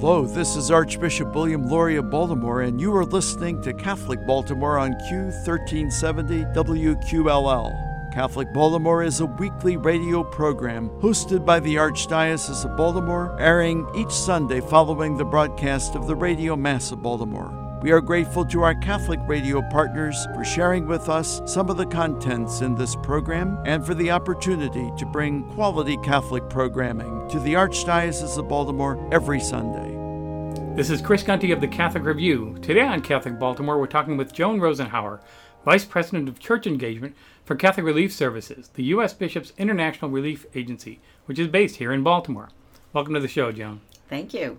Hello, this is Archbishop William Lori of Baltimore, and you are listening to Catholic Baltimore on Q1370 WQLL. Catholic Baltimore is a weekly radio program hosted by the Archdiocese of Baltimore, airing each Sunday following the broadcast of the Radio Mass of Baltimore. We are grateful to our Catholic radio partners for sharing with us some of the contents in this program and for the opportunity to bring quality Catholic programming to the Archdiocese of Baltimore every Sunday. This is Chris Gunty of the Catholic Review. Today on Catholic Baltimore, we're talking with Joan Rosenhauer, Vice President of Church Engagement for Catholic Relief Services, the U.S. Bishops International Relief Agency, which is based here in Baltimore. Welcome to the show, Joan. Thank you.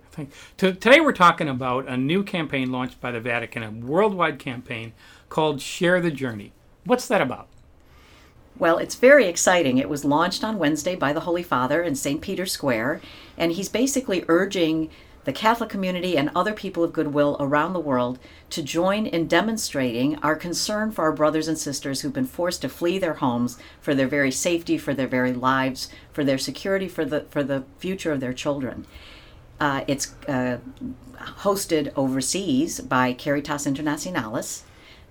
Today we're talking about a new campaign launched by the Vatican, a worldwide campaign called Share the Journey. What's that about? Well, it's very exciting. It was launched on Wednesday by the Holy Father in St. Peter's Square, and he's basically urging the Catholic community and other people of goodwill around the world to join in demonstrating our concern for our brothers and sisters who've been forced to flee their homes for their very safety, for their very lives, for their security, for the for the future of their children. Uh, it's uh, hosted overseas by Caritas Internationalis,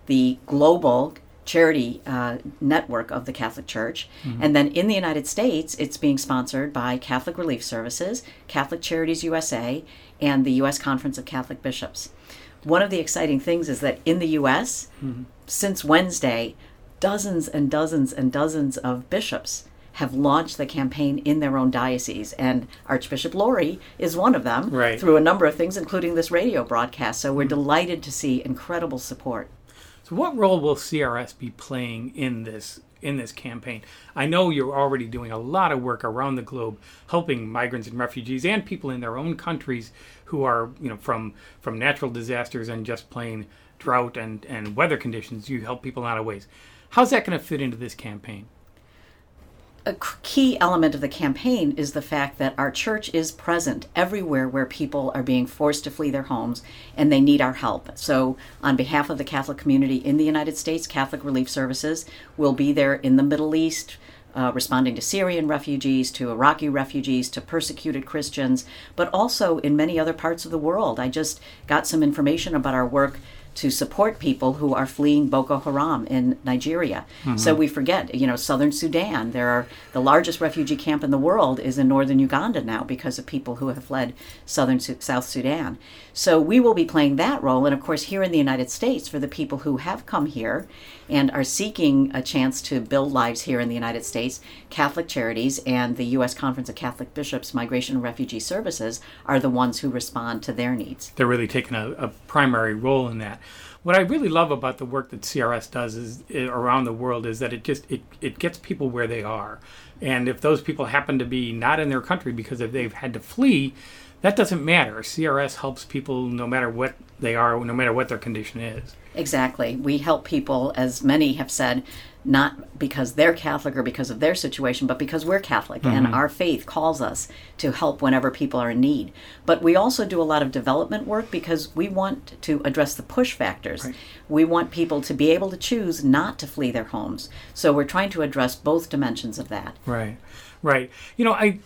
the global charity uh, network of the Catholic Church. Mm-hmm. And then in the United States, it's being sponsored by Catholic Relief Services, Catholic Charities USA, and the U.S. Conference of Catholic Bishops. One of the exciting things is that in the U.S., mm-hmm. since Wednesday, dozens and dozens and dozens of bishops have launched the campaign in their own diocese. And Archbishop Lori is one of them right. through a number of things, including this radio broadcast. So we're mm-hmm. delighted to see incredible support. So, what role will CRS be playing in this in this campaign? I know you're already doing a lot of work around the globe, helping migrants and refugees and people in their own countries who are, you know, from from natural disasters and just plain drought and and weather conditions. You help people in a lot of ways. How's that going to fit into this campaign? A key element of the campaign is the fact that our church is present everywhere where people are being forced to flee their homes and they need our help. So, on behalf of the Catholic community in the United States, Catholic Relief Services will be there in the Middle East. Uh, responding to Syrian refugees, to Iraqi refugees, to persecuted Christians, but also in many other parts of the world. I just got some information about our work to support people who are fleeing Boko Haram in Nigeria. Mm-hmm. So we forget, you know, southern Sudan. There are the largest refugee camp in the world is in northern Uganda now because of people who have fled southern South Sudan. So we will be playing that role, and of course here in the United States for the people who have come here and are seeking a chance to build lives here in the United States, Catholic Charities and the U.S. Conference of Catholic Bishops Migration and Refugee Services are the ones who respond to their needs. They're really taking a, a primary role in that. What I really love about the work that CRS does is eh, around the world is that it just it, it gets people where they are. And if those people happen to be not in their country because if they've had to flee, that doesn't matter. CRS helps people no matter what they are, no matter what their condition is. Exactly. We help people, as many have said, not because they're Catholic or because of their situation, but because we're Catholic mm-hmm. and our faith calls us to help whenever people are in need. But we also do a lot of development work because we want to address the push factors. Right. We want people to be able to choose not to flee their homes. So we're trying to address both dimensions of that. Right. Right. You know, I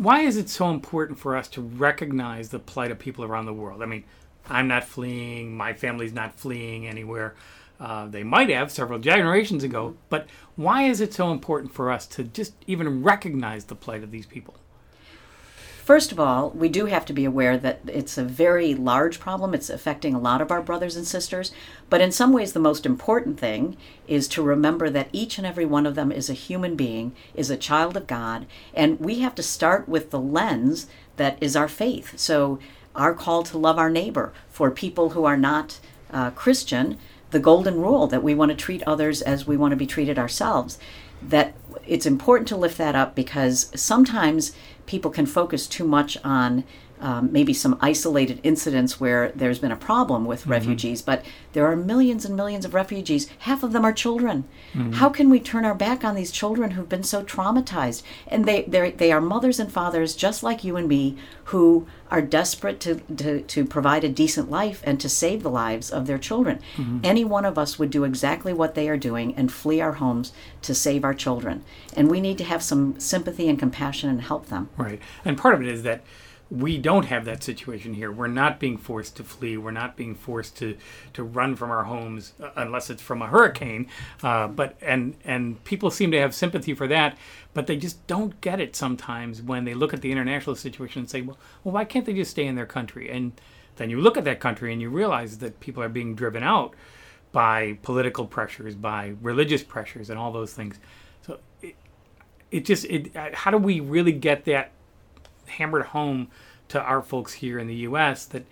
why is it so important for us to recognize the plight of people around the world? I mean, I'm not fleeing, my family's not fleeing anywhere. Uh, they might have several generations ago, but why is it so important for us to just even recognize the plight of these people? First of all, we do have to be aware that it's a very large problem. It's affecting a lot of our brothers and sisters. But in some ways, the most important thing is to remember that each and every one of them is a human being, is a child of God, and we have to start with the lens that is our faith. So, our call to love our neighbor for people who are not uh, Christian the golden rule that we want to treat others as we want to be treated ourselves. That it's important to lift that up because sometimes people can focus too much on um, maybe some isolated incidents where there's been a problem with mm-hmm. refugees, but there are millions and millions of refugees. Half of them are children. Mm-hmm. How can we turn our back on these children who've been so traumatized? And they they are mothers and fathers just like you and me who are desperate to, to, to provide a decent life and to save the lives of their children. Mm-hmm. Any one of us would do exactly what they are doing and flee our homes to save our children. And we need to have some sympathy and compassion and help them. Right. And part of it is that we don't have that situation here. We're not being forced to flee. We're not being forced to, to run from our homes uh, unless it's from a hurricane. Uh, but and and people seem to have sympathy for that, but they just don't get it sometimes when they look at the international situation and say, well, well, why can't they just stay in their country? And then you look at that country and you realize that people are being driven out by political pressures, by religious pressures, and all those things. So it, it just it. uh, How do we really get that hammered home to our folks here in the U.S. that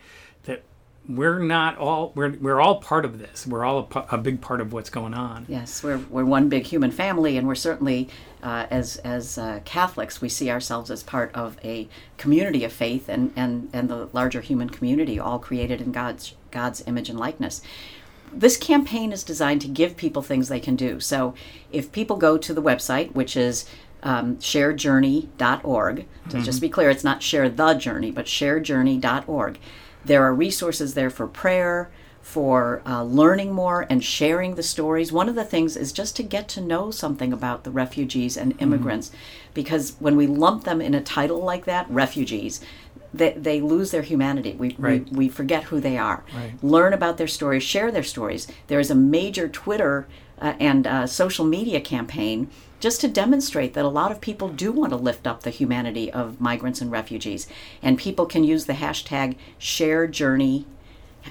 that we're not all we're we're all part of this. We're all a, a big part of what's going on. Yes, we're, we're one big human family, and we're certainly, uh, as, as uh, Catholics, we see ourselves as part of a community of faith and, and, and the larger human community, all created in God's, God's image and likeness. This campaign is designed to give people things they can do. So if people go to the website, which is um, sharejourney.org, so just to be clear, it's not share the journey, but sharejourney.org. There are resources there for prayer, for uh, learning more and sharing the stories. One of the things is just to get to know something about the refugees and immigrants, because when we lump them in a title like that, refugees, they, they lose their humanity. We, Right. we, we forget who they are. Right. Learn about their stories, share their stories. There is a major Twitter uh, and uh, social media campaign just to demonstrate that a lot of people do want to lift up the humanity of migrants and refugees. And people can use the hashtag share journey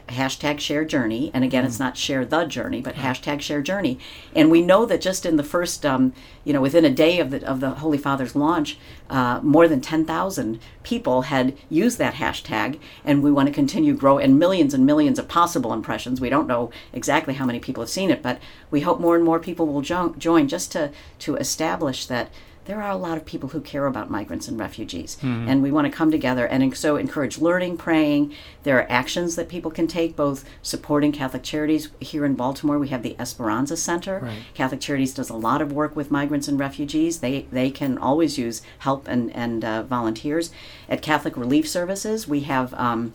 hashtag share journey. And again it's not share the journey but hashtag share journey. And we know that just in the first um, you know within a day of the of the holy father's launch uh, more than 10,000 people had used that hashtag. And we want to continue grow and millions and millions of possible impressions. We don't know exactly how many people have seen it but we hope more and more people will jo- join just to to establish that there are a lot of people who care about migrants and refugees, and we want to come together and so encourage learning, praying. There are actions that people can take, both supporting Catholic Charities here in Baltimore. We have the Esperanza Center. Right. Catholic Charities does a lot of work with migrants and refugees. They they can always use help and and uh, volunteers. At Catholic Relief Services, we have. Um,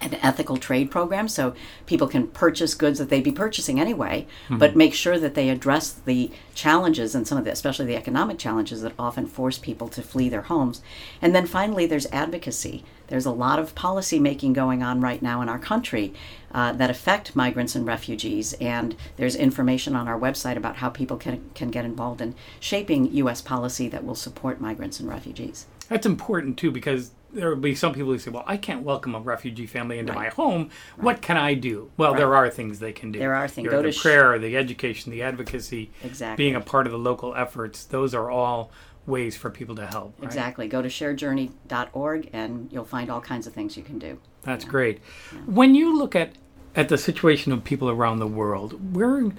an ethical trade program so people can purchase goods that they'd be purchasing anyway mm-hmm. but make sure that they address the challenges and some of the especially the economic challenges that often force people to flee their homes. And then finally there's advocacy there's a lot of policy making going on right now in our country uh, that affect migrants and refugees and there's information on our website about how people can, can get involved in shaping u.s policy that will support migrants and refugees That's important too because there will be some people who say, "Well, I can't welcome a refugee family into my home. What can I do?" Well, there are things they can do. There are things. Go the to sh- prayer, the education, the advocacy, Exactly. being a part of the local efforts. Those are all ways for people to help. right? exactly go to sharejourney.org and you'll find all kinds of things you can do That's great. When you look at at the situation of people around the world, where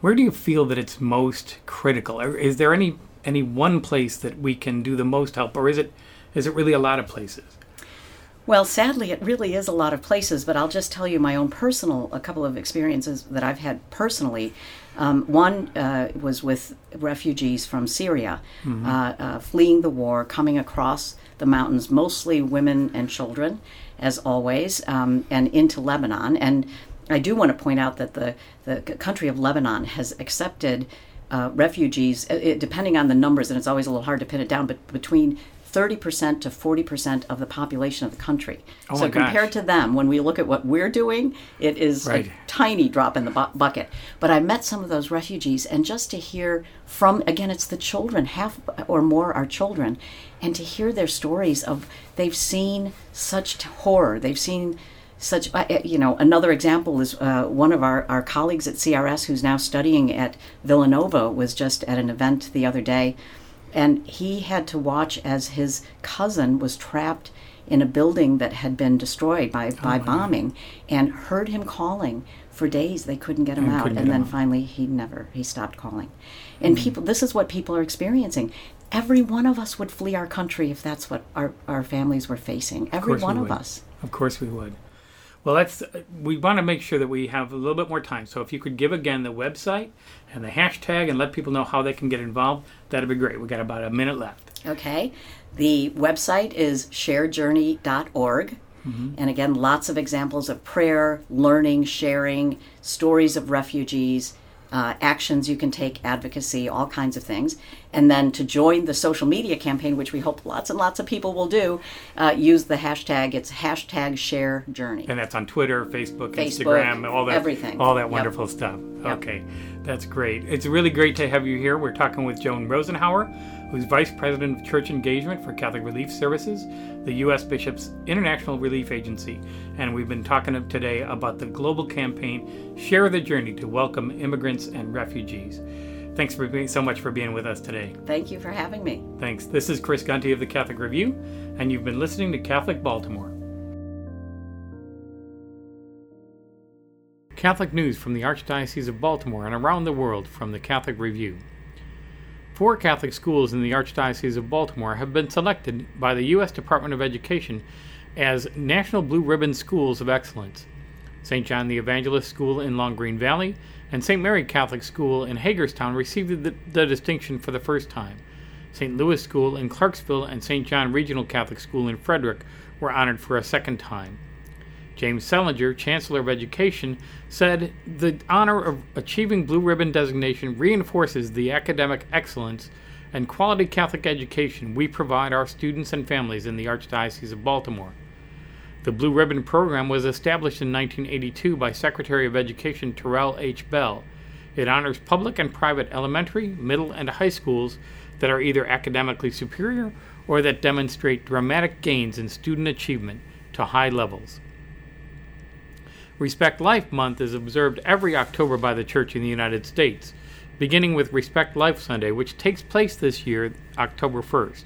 where do you feel that it's most critical? Is there any any one place that we can do the most help, or is it is it really a lot of places? Well, sadly, it really is a lot of places, but I'll just tell you my own personal, a couple of experiences that I've had personally. Um, one uh, was with refugees from Syria, uh, uh, fleeing the war, coming across the mountains, mostly women and children, as always, um, and into Lebanon. And I do want to point out that the, the country of Lebanon has accepted uh, refugees, uh, it, depending on the numbers, and it's always a little hard to pin it down, but between 30% to 40% of the population of the country. Oh so my gosh. compared to them, when we look at what we're doing, it is Right. a tiny drop in the bu- bucket. But I met some of those refugees, and just to hear from, again, it's the children, half or more are children, and to hear their stories of they've seen such horror, they've seen such uh, uh, you know another example is uh, one of our, our colleagues at crs who's now studying at villanova was just at an event the other day and he had to watch as his cousin was trapped in a building that had been destroyed by, oh, by bombing and heard him calling for days. They couldn't get him And out. and then out. finally he never he stopped calling. And hmm. people this is what people are experiencing. Every one of us would flee our country if that's what our, our families were facing. Every one of would. us. Of course we would. Well, that's we want to make sure that we have a little bit more time. So if you could give again the website and the hashtag and let people know how they can get involved, that'd be great. We got about a minute left. Okay. The website is sharejourney.org. Mm-hmm. And again, lots of examples of prayer, learning, sharing, stories of refugees, uh, actions you can take, advocacy, all kinds of things. And then to join the social media campaign, which we hope lots and lots of people will do, uh, use the hashtag. It's hashtag share journey. And that's on Twitter, Facebook, Facebook, Instagram, all that, everything. all that Yep. wonderful stuff. Yep. Okay, that's great. It's really great to have you here. We're talking with Joan Rosenhauer, who's Vice President of Church Engagement for Catholic Relief Services, the U.S. Bishops International Relief Agency, and we've been talking today about the global campaign "Share the Journey" to welcome immigrants and refugees. Thanks for being so much for being with us today. Thank you for having me. Thanks. This is Chris Gunty of the Catholic Review, and you've been listening to Catholic Baltimore. Catholic news from the Archdiocese of Baltimore and around the world from the Catholic Review. Four Catholic schools in the Archdiocese of Baltimore have been selected by the U.S. Department of Education as National Blue Ribbon Schools of Excellence. St. John the Evangelist School in Long Green Valley and St. Mary Catholic School in Hagerstown received the, the distinction for the first time. St. Louis School in Clarksville and St. John Regional Catholic School in Frederick were honored for a second time. James Selinger, Chancellor of Education, said the honor of achieving Blue Ribbon designation reinforces the academic excellence and quality Catholic education we provide our students and families in the Archdiocese of Baltimore. The Blue Ribbon program was established in 1982 by Secretary of Education Terrell H. Bell. It honors public and private elementary, middle, and high schools that are either academically superior or that demonstrate dramatic gains in student achievement to high levels. Respect Life Month is observed every October by the Church in the United States, beginning with Respect Life Sunday, which takes place this year, October 1st.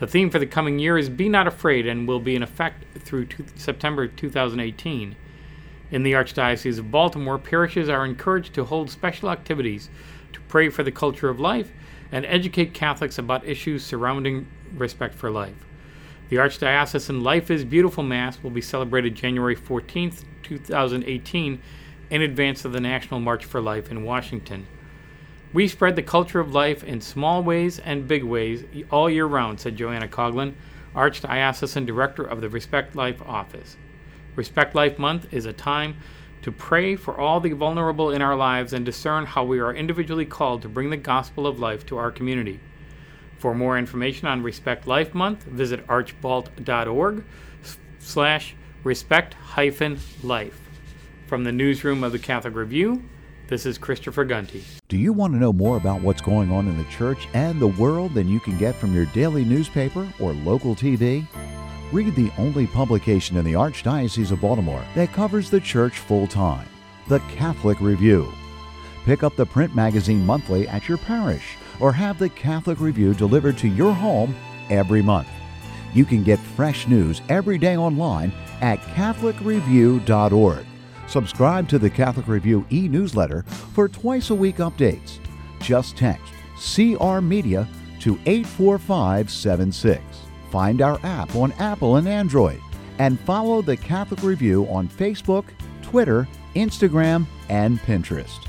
The theme for the coming year is Be Not Afraid and will be in effect through two, September 2018. In the Archdiocese of Baltimore, parishes are encouraged to hold special activities to pray for the culture of life and educate Catholics about issues surrounding respect for life. The Archdiocesan Life is Beautiful Mass will be celebrated January 14th, 2018, in advance of the National March for Life in Washington. We spread the culture of life in small ways and big ways all year round, said Joanna Coughlin, Archdiocesan Director of the Respect Life Office. Respect Life Month is a time to pray for all the vulnerable in our lives and discern how we are individually called to bring the gospel of life to our community. For more information on Respect Life Month, visit archbalt.org slash respect hyphen life. From the newsroom of the Catholic Review, this is Christopher Gunty. Do you want to know more about what's going on in the church and the world than you can get from your daily newspaper or local TV? Read the only publication in the Archdiocese of Baltimore that covers the church full time the Catholic Review. Pick up the print magazine monthly at your parish or have the Catholic Review delivered to your home every month. You can get fresh news every day online at CatholicReview.org. Subscribe to the Catholic Review e newsletter for twice a week updates. Just text CR Media to 84576. Find our app on Apple and Android. And follow the Catholic Review on Facebook, Twitter, Instagram, and Pinterest.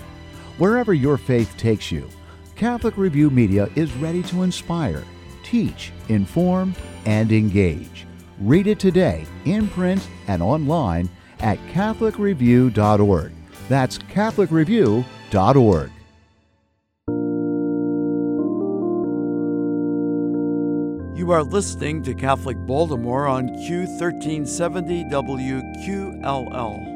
Wherever your faith takes you, Catholic Review Media is ready to inspire, teach, inform, and engage. Read it today in print and online at CatholicReview.org. That's CatholicReview.org. You are listening to Catholic Baltimore on Q1370 WQLL.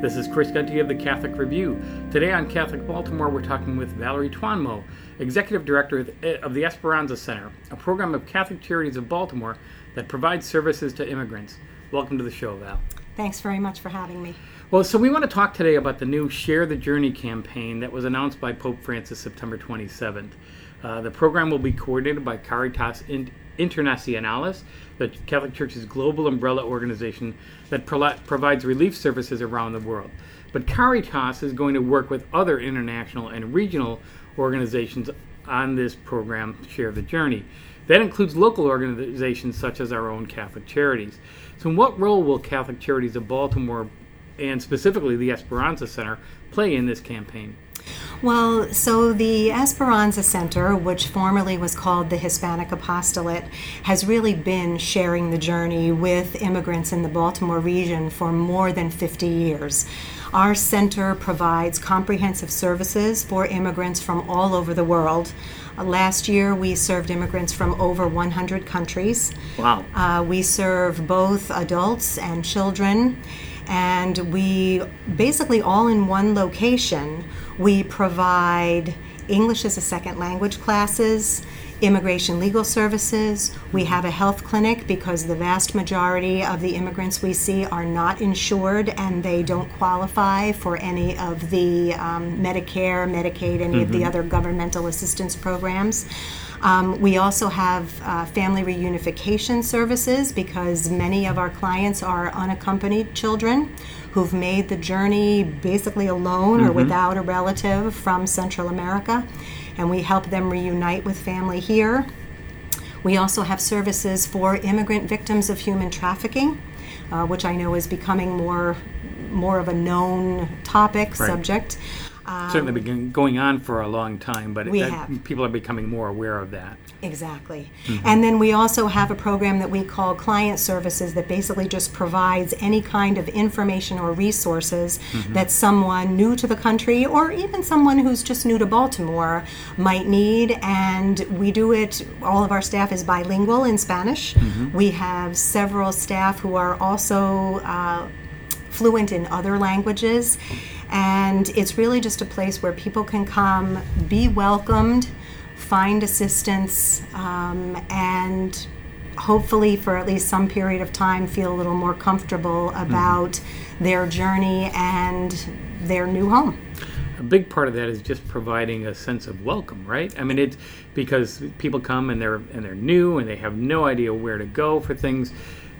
This is Chris Gunty of the Catholic Review. Today on Catholic Baltimore, we're talking with Valerie Twanmo, Executive Director of the- Esperanza Center, a program of Catholic Charities of Baltimore that provides services to immigrants. Welcome to the show, Val. Thanks very much for having me. Well, so we want to talk today about the new Share the Journey campaign that was announced by Pope Francis September 27th. Uh, the program will be coordinated by Caritas In- Internationalis, the Catholic Church's global umbrella organization that pro- provides relief services around the world. But Caritas is going to work with other international and regional organizations on this program, Share the Journey. That includes local organizations such as our own Catholic Charities. So, in what role will Catholic Charities of Baltimore and specifically the Esperanza Center play in this campaign? Well, so the Esperanza Center, which formerly was called the Hispanic Apostolate, has really been sharing the journey with immigrants in the Baltimore region for more than 50 years. Our center provides comprehensive services for immigrants from all over the world. Last year, we served immigrants from over 100 countries. Wow. Uh, we serve both adults and children, and we basically all in one location. We provide English as a second language classes, immigration legal services. We have a health clinic because the vast majority of the immigrants we see are not insured and they don't qualify for any of the um, Medicare, Medicaid, any of the other governmental assistance programs. Um, we also have uh, family reunification services because many of our clients are unaccompanied children who've made the journey basically alone or without a relative from Central America, and we help them reunite with family here. We also have services for immigrant victims of human trafficking, uh, which I know is becoming more more of a known topic Right. subject. Certainly been going on for a long time, but We that- have. people are becoming more aware of that. Exactly. Mm-hmm. And then we also have a program that we call Client Services that basically just provides any kind of information or resources mm-hmm. that someone new to the country or even someone who's just new to Baltimore might need. And we do it, all of our staff is bilingual in Spanish. Mm-hmm. We have several staff who are also. Uh, fluent in other languages. And it's really just a place where people can come, be welcomed, find assistance, um, and hopefully, for at least some period of time, feel a little more comfortable about their journey and their new home. A big part of that is just providing a sense of welcome, right? I mean, it's because people come and they're and they're new and they have no idea where to go for things,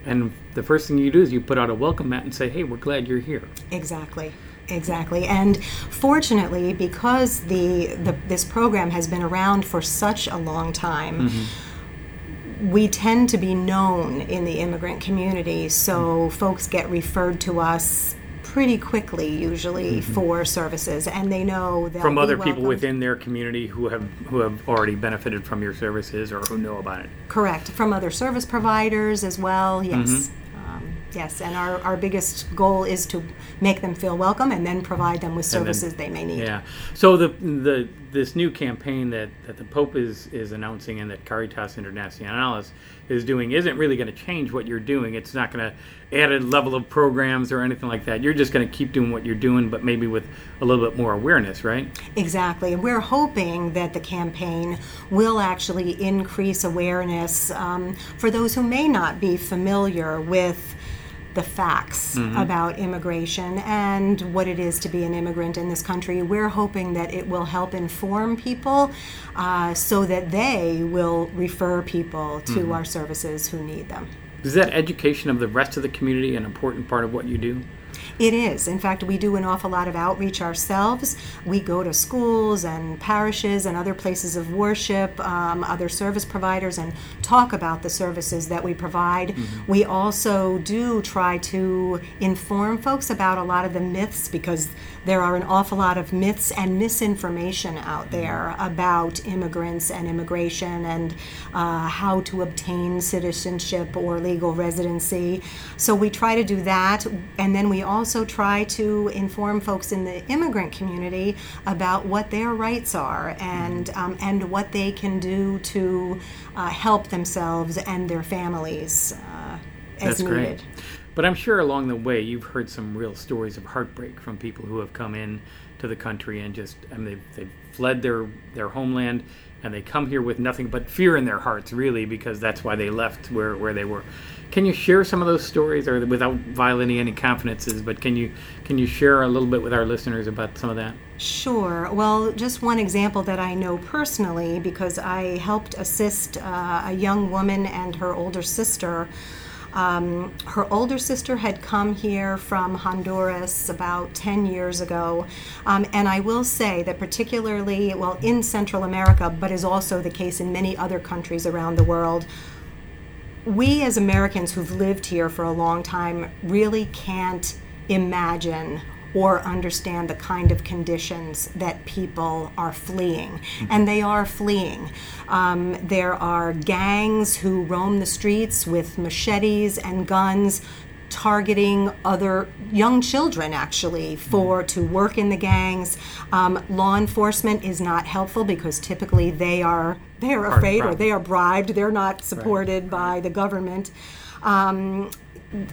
and the first thing you do is you put out a welcome mat and say, "Hey, we're glad you're here." Exactly. Exactly. And fortunately, because the, the this program has been around for such a long time, mm-hmm. we tend to be known in the immigrant community. So mm-hmm. folks get referred to us pretty quickly, usually mm-hmm. for services, and they know that From other people within their community who have who have already benefited from your services or who know about it. Correct. From other service providers as well, yes. Yes, and our, our biggest goal is to make them feel welcome and then provide them with And then- services they may need. Yeah. So the the this new campaign that, that the Pope is is announcing and that Caritas Internationalis is doing isn't really going to change what you're doing. It's not going to add a level of programs or anything like that. You're just going to keep doing what you're doing, but maybe with a little bit more awareness, right? Exactly. And we're hoping that the campaign will actually increase awareness um, for those who may not be familiar with the facts about immigration and what it is to be an immigrant in this country. We're hoping that it will help inform people uh, so that they will refer people to our services who need them. Is that education of the rest of the community an important part of what you do? It is. In fact, we do an awful lot of outreach ourselves. We go to schools and parishes and other places of worship, um, other service providers, and talk about the services that we provide. We also do try to inform folks about a lot of the myths because there are an awful lot of myths and misinformation out there about immigrants and immigration and uh, how to obtain citizenship or legal residency. So we try to do that, and then we also try to inform folks in the immigrant community about what their rights are and um, and what they can do to uh, help themselves and their families uh, as That's needed. great. But I'm sure along the way you've heard some real stories of heartbreak from people who have come in to the country and just I mean they've, they've fled their their homeland and they come here with nothing but fear in their hearts really because that's why they left where, where they were. Can you share some of those stories or without violating any confidences, but can you can you share a little bit with our listeners about some of that? Sure. Well, just one example that I know personally because I helped assist uh, a young woman and her older sister. Um, her older sister had come here from Honduras about 10 years ago. Um, and I will say that, particularly, well, in Central America, but is also the case in many other countries around the world, we as Americans who've lived here for a long time really can't imagine or understand the kind of conditions that people are fleeing. And they are fleeing. Um, there are gangs who roam the streets with machetes and guns targeting other young children actually for to work in the gangs. Um, law enforcement is not helpful because typically they are they are afraid or they are bribed. They're not supported by the government. Um,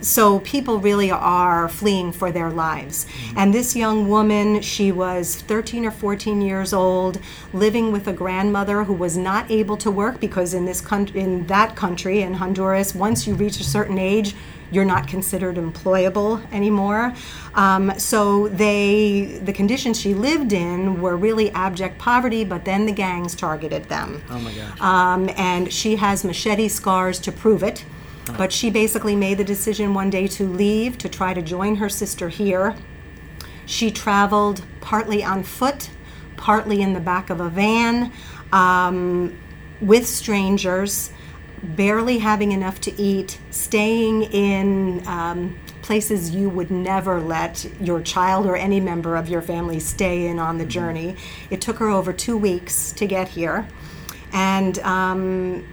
so people really are fleeing for their lives. And this young woman, she was 13 or 14 years old, living with a grandmother who was not able to work because in this country, in that country, in Honduras, once you reach a certain age, you're not considered employable anymore. Um, so they, the conditions she lived in were really abject poverty. But then the gangs targeted them. Oh my gosh. Um, and she has machete scars to prove it. But she basically made the decision one day to leave to try to join her sister here. She traveled partly on foot, partly in the back of a van, um, with strangers, barely having enough to eat, staying in um, places you would never let your child or any member of your family stay in on the journey. It took her over two weeks to get here. And um,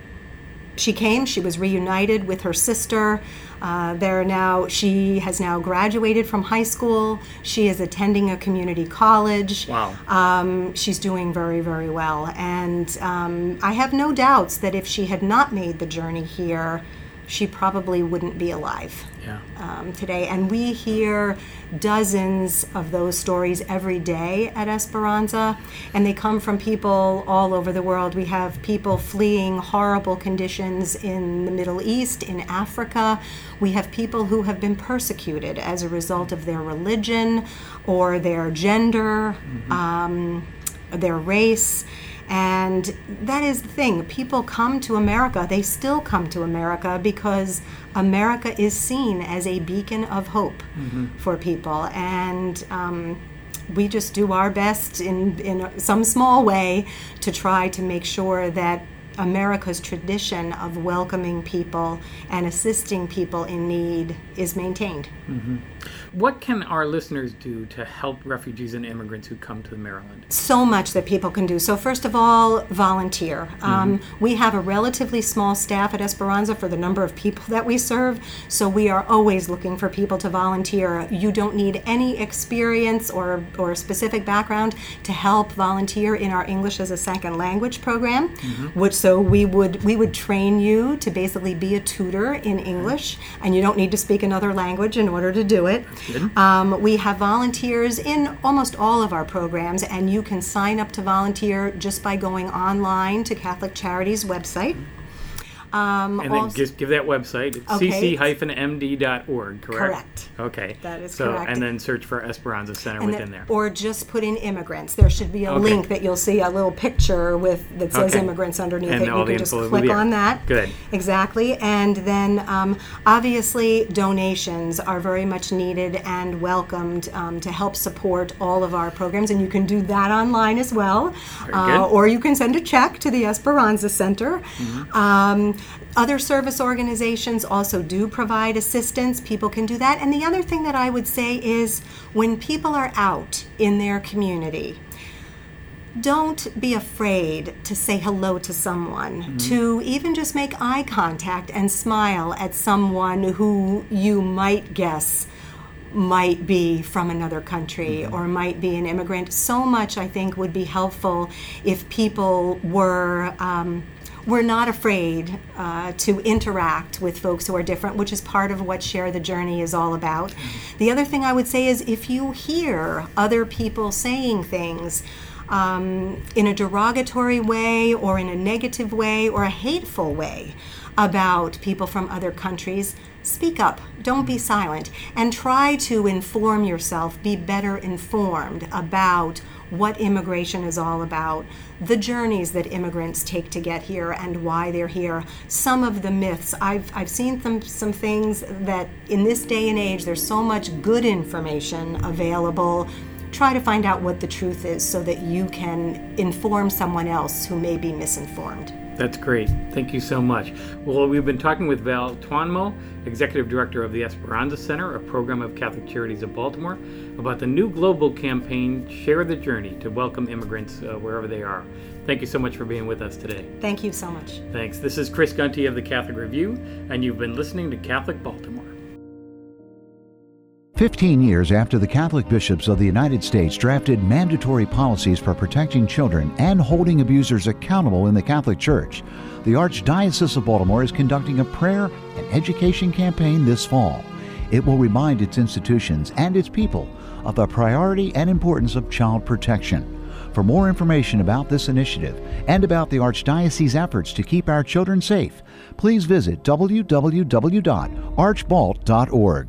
she came. She was reunited with her sister. Uh, they're now. She has now graduated from high school. She is attending a community college. Wow. Um, she's doing very, very well, and um, I have no doubts that if she had not made the journey here, she probably wouldn't be alive yeah. um, today. And we hear dozens of those stories every day at Esperanza, and they come from people all over the world. We have people fleeing horrible conditions in the Middle East, in Africa. We have people who have been persecuted as a result of their religion or their gender, um, their race. And that is the thing. People come to America, they still come to America because America is seen as a beacon of hope for people. And um, we just do our best in, in some small way to try to make sure that America's tradition of welcoming people and assisting people in need is maintained. What can our listeners do to help refugees and immigrants who come to Maryland? so much that people can do. So, first of all, volunteer. Um, we have a relatively small staff at Esperanza for the number of people that we serve, so we are always looking for people to volunteer. You don't need any experience or, or specific background to help volunteer in our English as a second language program, which so we would we would train you to basically be a tutor in English, and you don't need to speak another language in order to do it. Um, we have volunteers in almost all of our programs, and you can sign up to volunteer just by going online to Catholic Charities website. Um, And then just give that website. It's Okay. cc-md.org, correct? Correct. Okay. That is so, correct. And then search for Esperanza Center and within then- there. Or just put in immigrants. There should be a Okay. link that you'll see a little picture with that says Okay. immigrants underneath And it. You can just click on that. Good. Exactly. And then um, obviously donations are very much needed and welcomed um, to help support all of our programs. And you can do that online as well. Uh, or you can send a check to the Esperanza Center. Mm-hmm. Other service organizations also do provide assistance. People can do that. And the other thing that I would say is when people are out in their community, don't be afraid to say hello to someone, to even just make eye contact and smile at someone who you might guess might be from another country or might be an immigrant. So much, I think, would be helpful if people were. Um, we're not afraid uh, to interact with folks who are different, which is part of what Share the Journey is all about. The other thing I would say is if you hear other people saying things um, in a derogatory way or in a negative way or a hateful way about people from other countries, speak up. Don't be silent. And try to inform yourself, be better informed about what immigration is all about, the journeys that immigrants take to get here and why they're here, some of the myths. I've, I've seen some, some things that in this day and age, there's so much good information available. Try to find out what the truth is so that you can inform someone else who may be misinformed. That's great. Thank you so much. Well, we've been talking with Val Twanmo, Executive Director of the Esperanza Center, a program of Catholic Charities of Baltimore, about the new global campaign, Share the Journey, to welcome immigrants uh, wherever they are. Thank you so much for being with us today. Thank you so much. Thanks. This is Chris Gunty of the Catholic Review, and you've been listening to Catholic Baltimore. 15 years after the Catholic bishops of the United States drafted mandatory policies for protecting children and holding abusers accountable in the Catholic Church, the Archdiocese of Baltimore is conducting a prayer and education campaign this fall. It will remind its institutions and its people of the priority and importance of child protection. For more information about this initiative and about the Archdiocese's efforts to keep our children safe, please visit www.archbalt.org.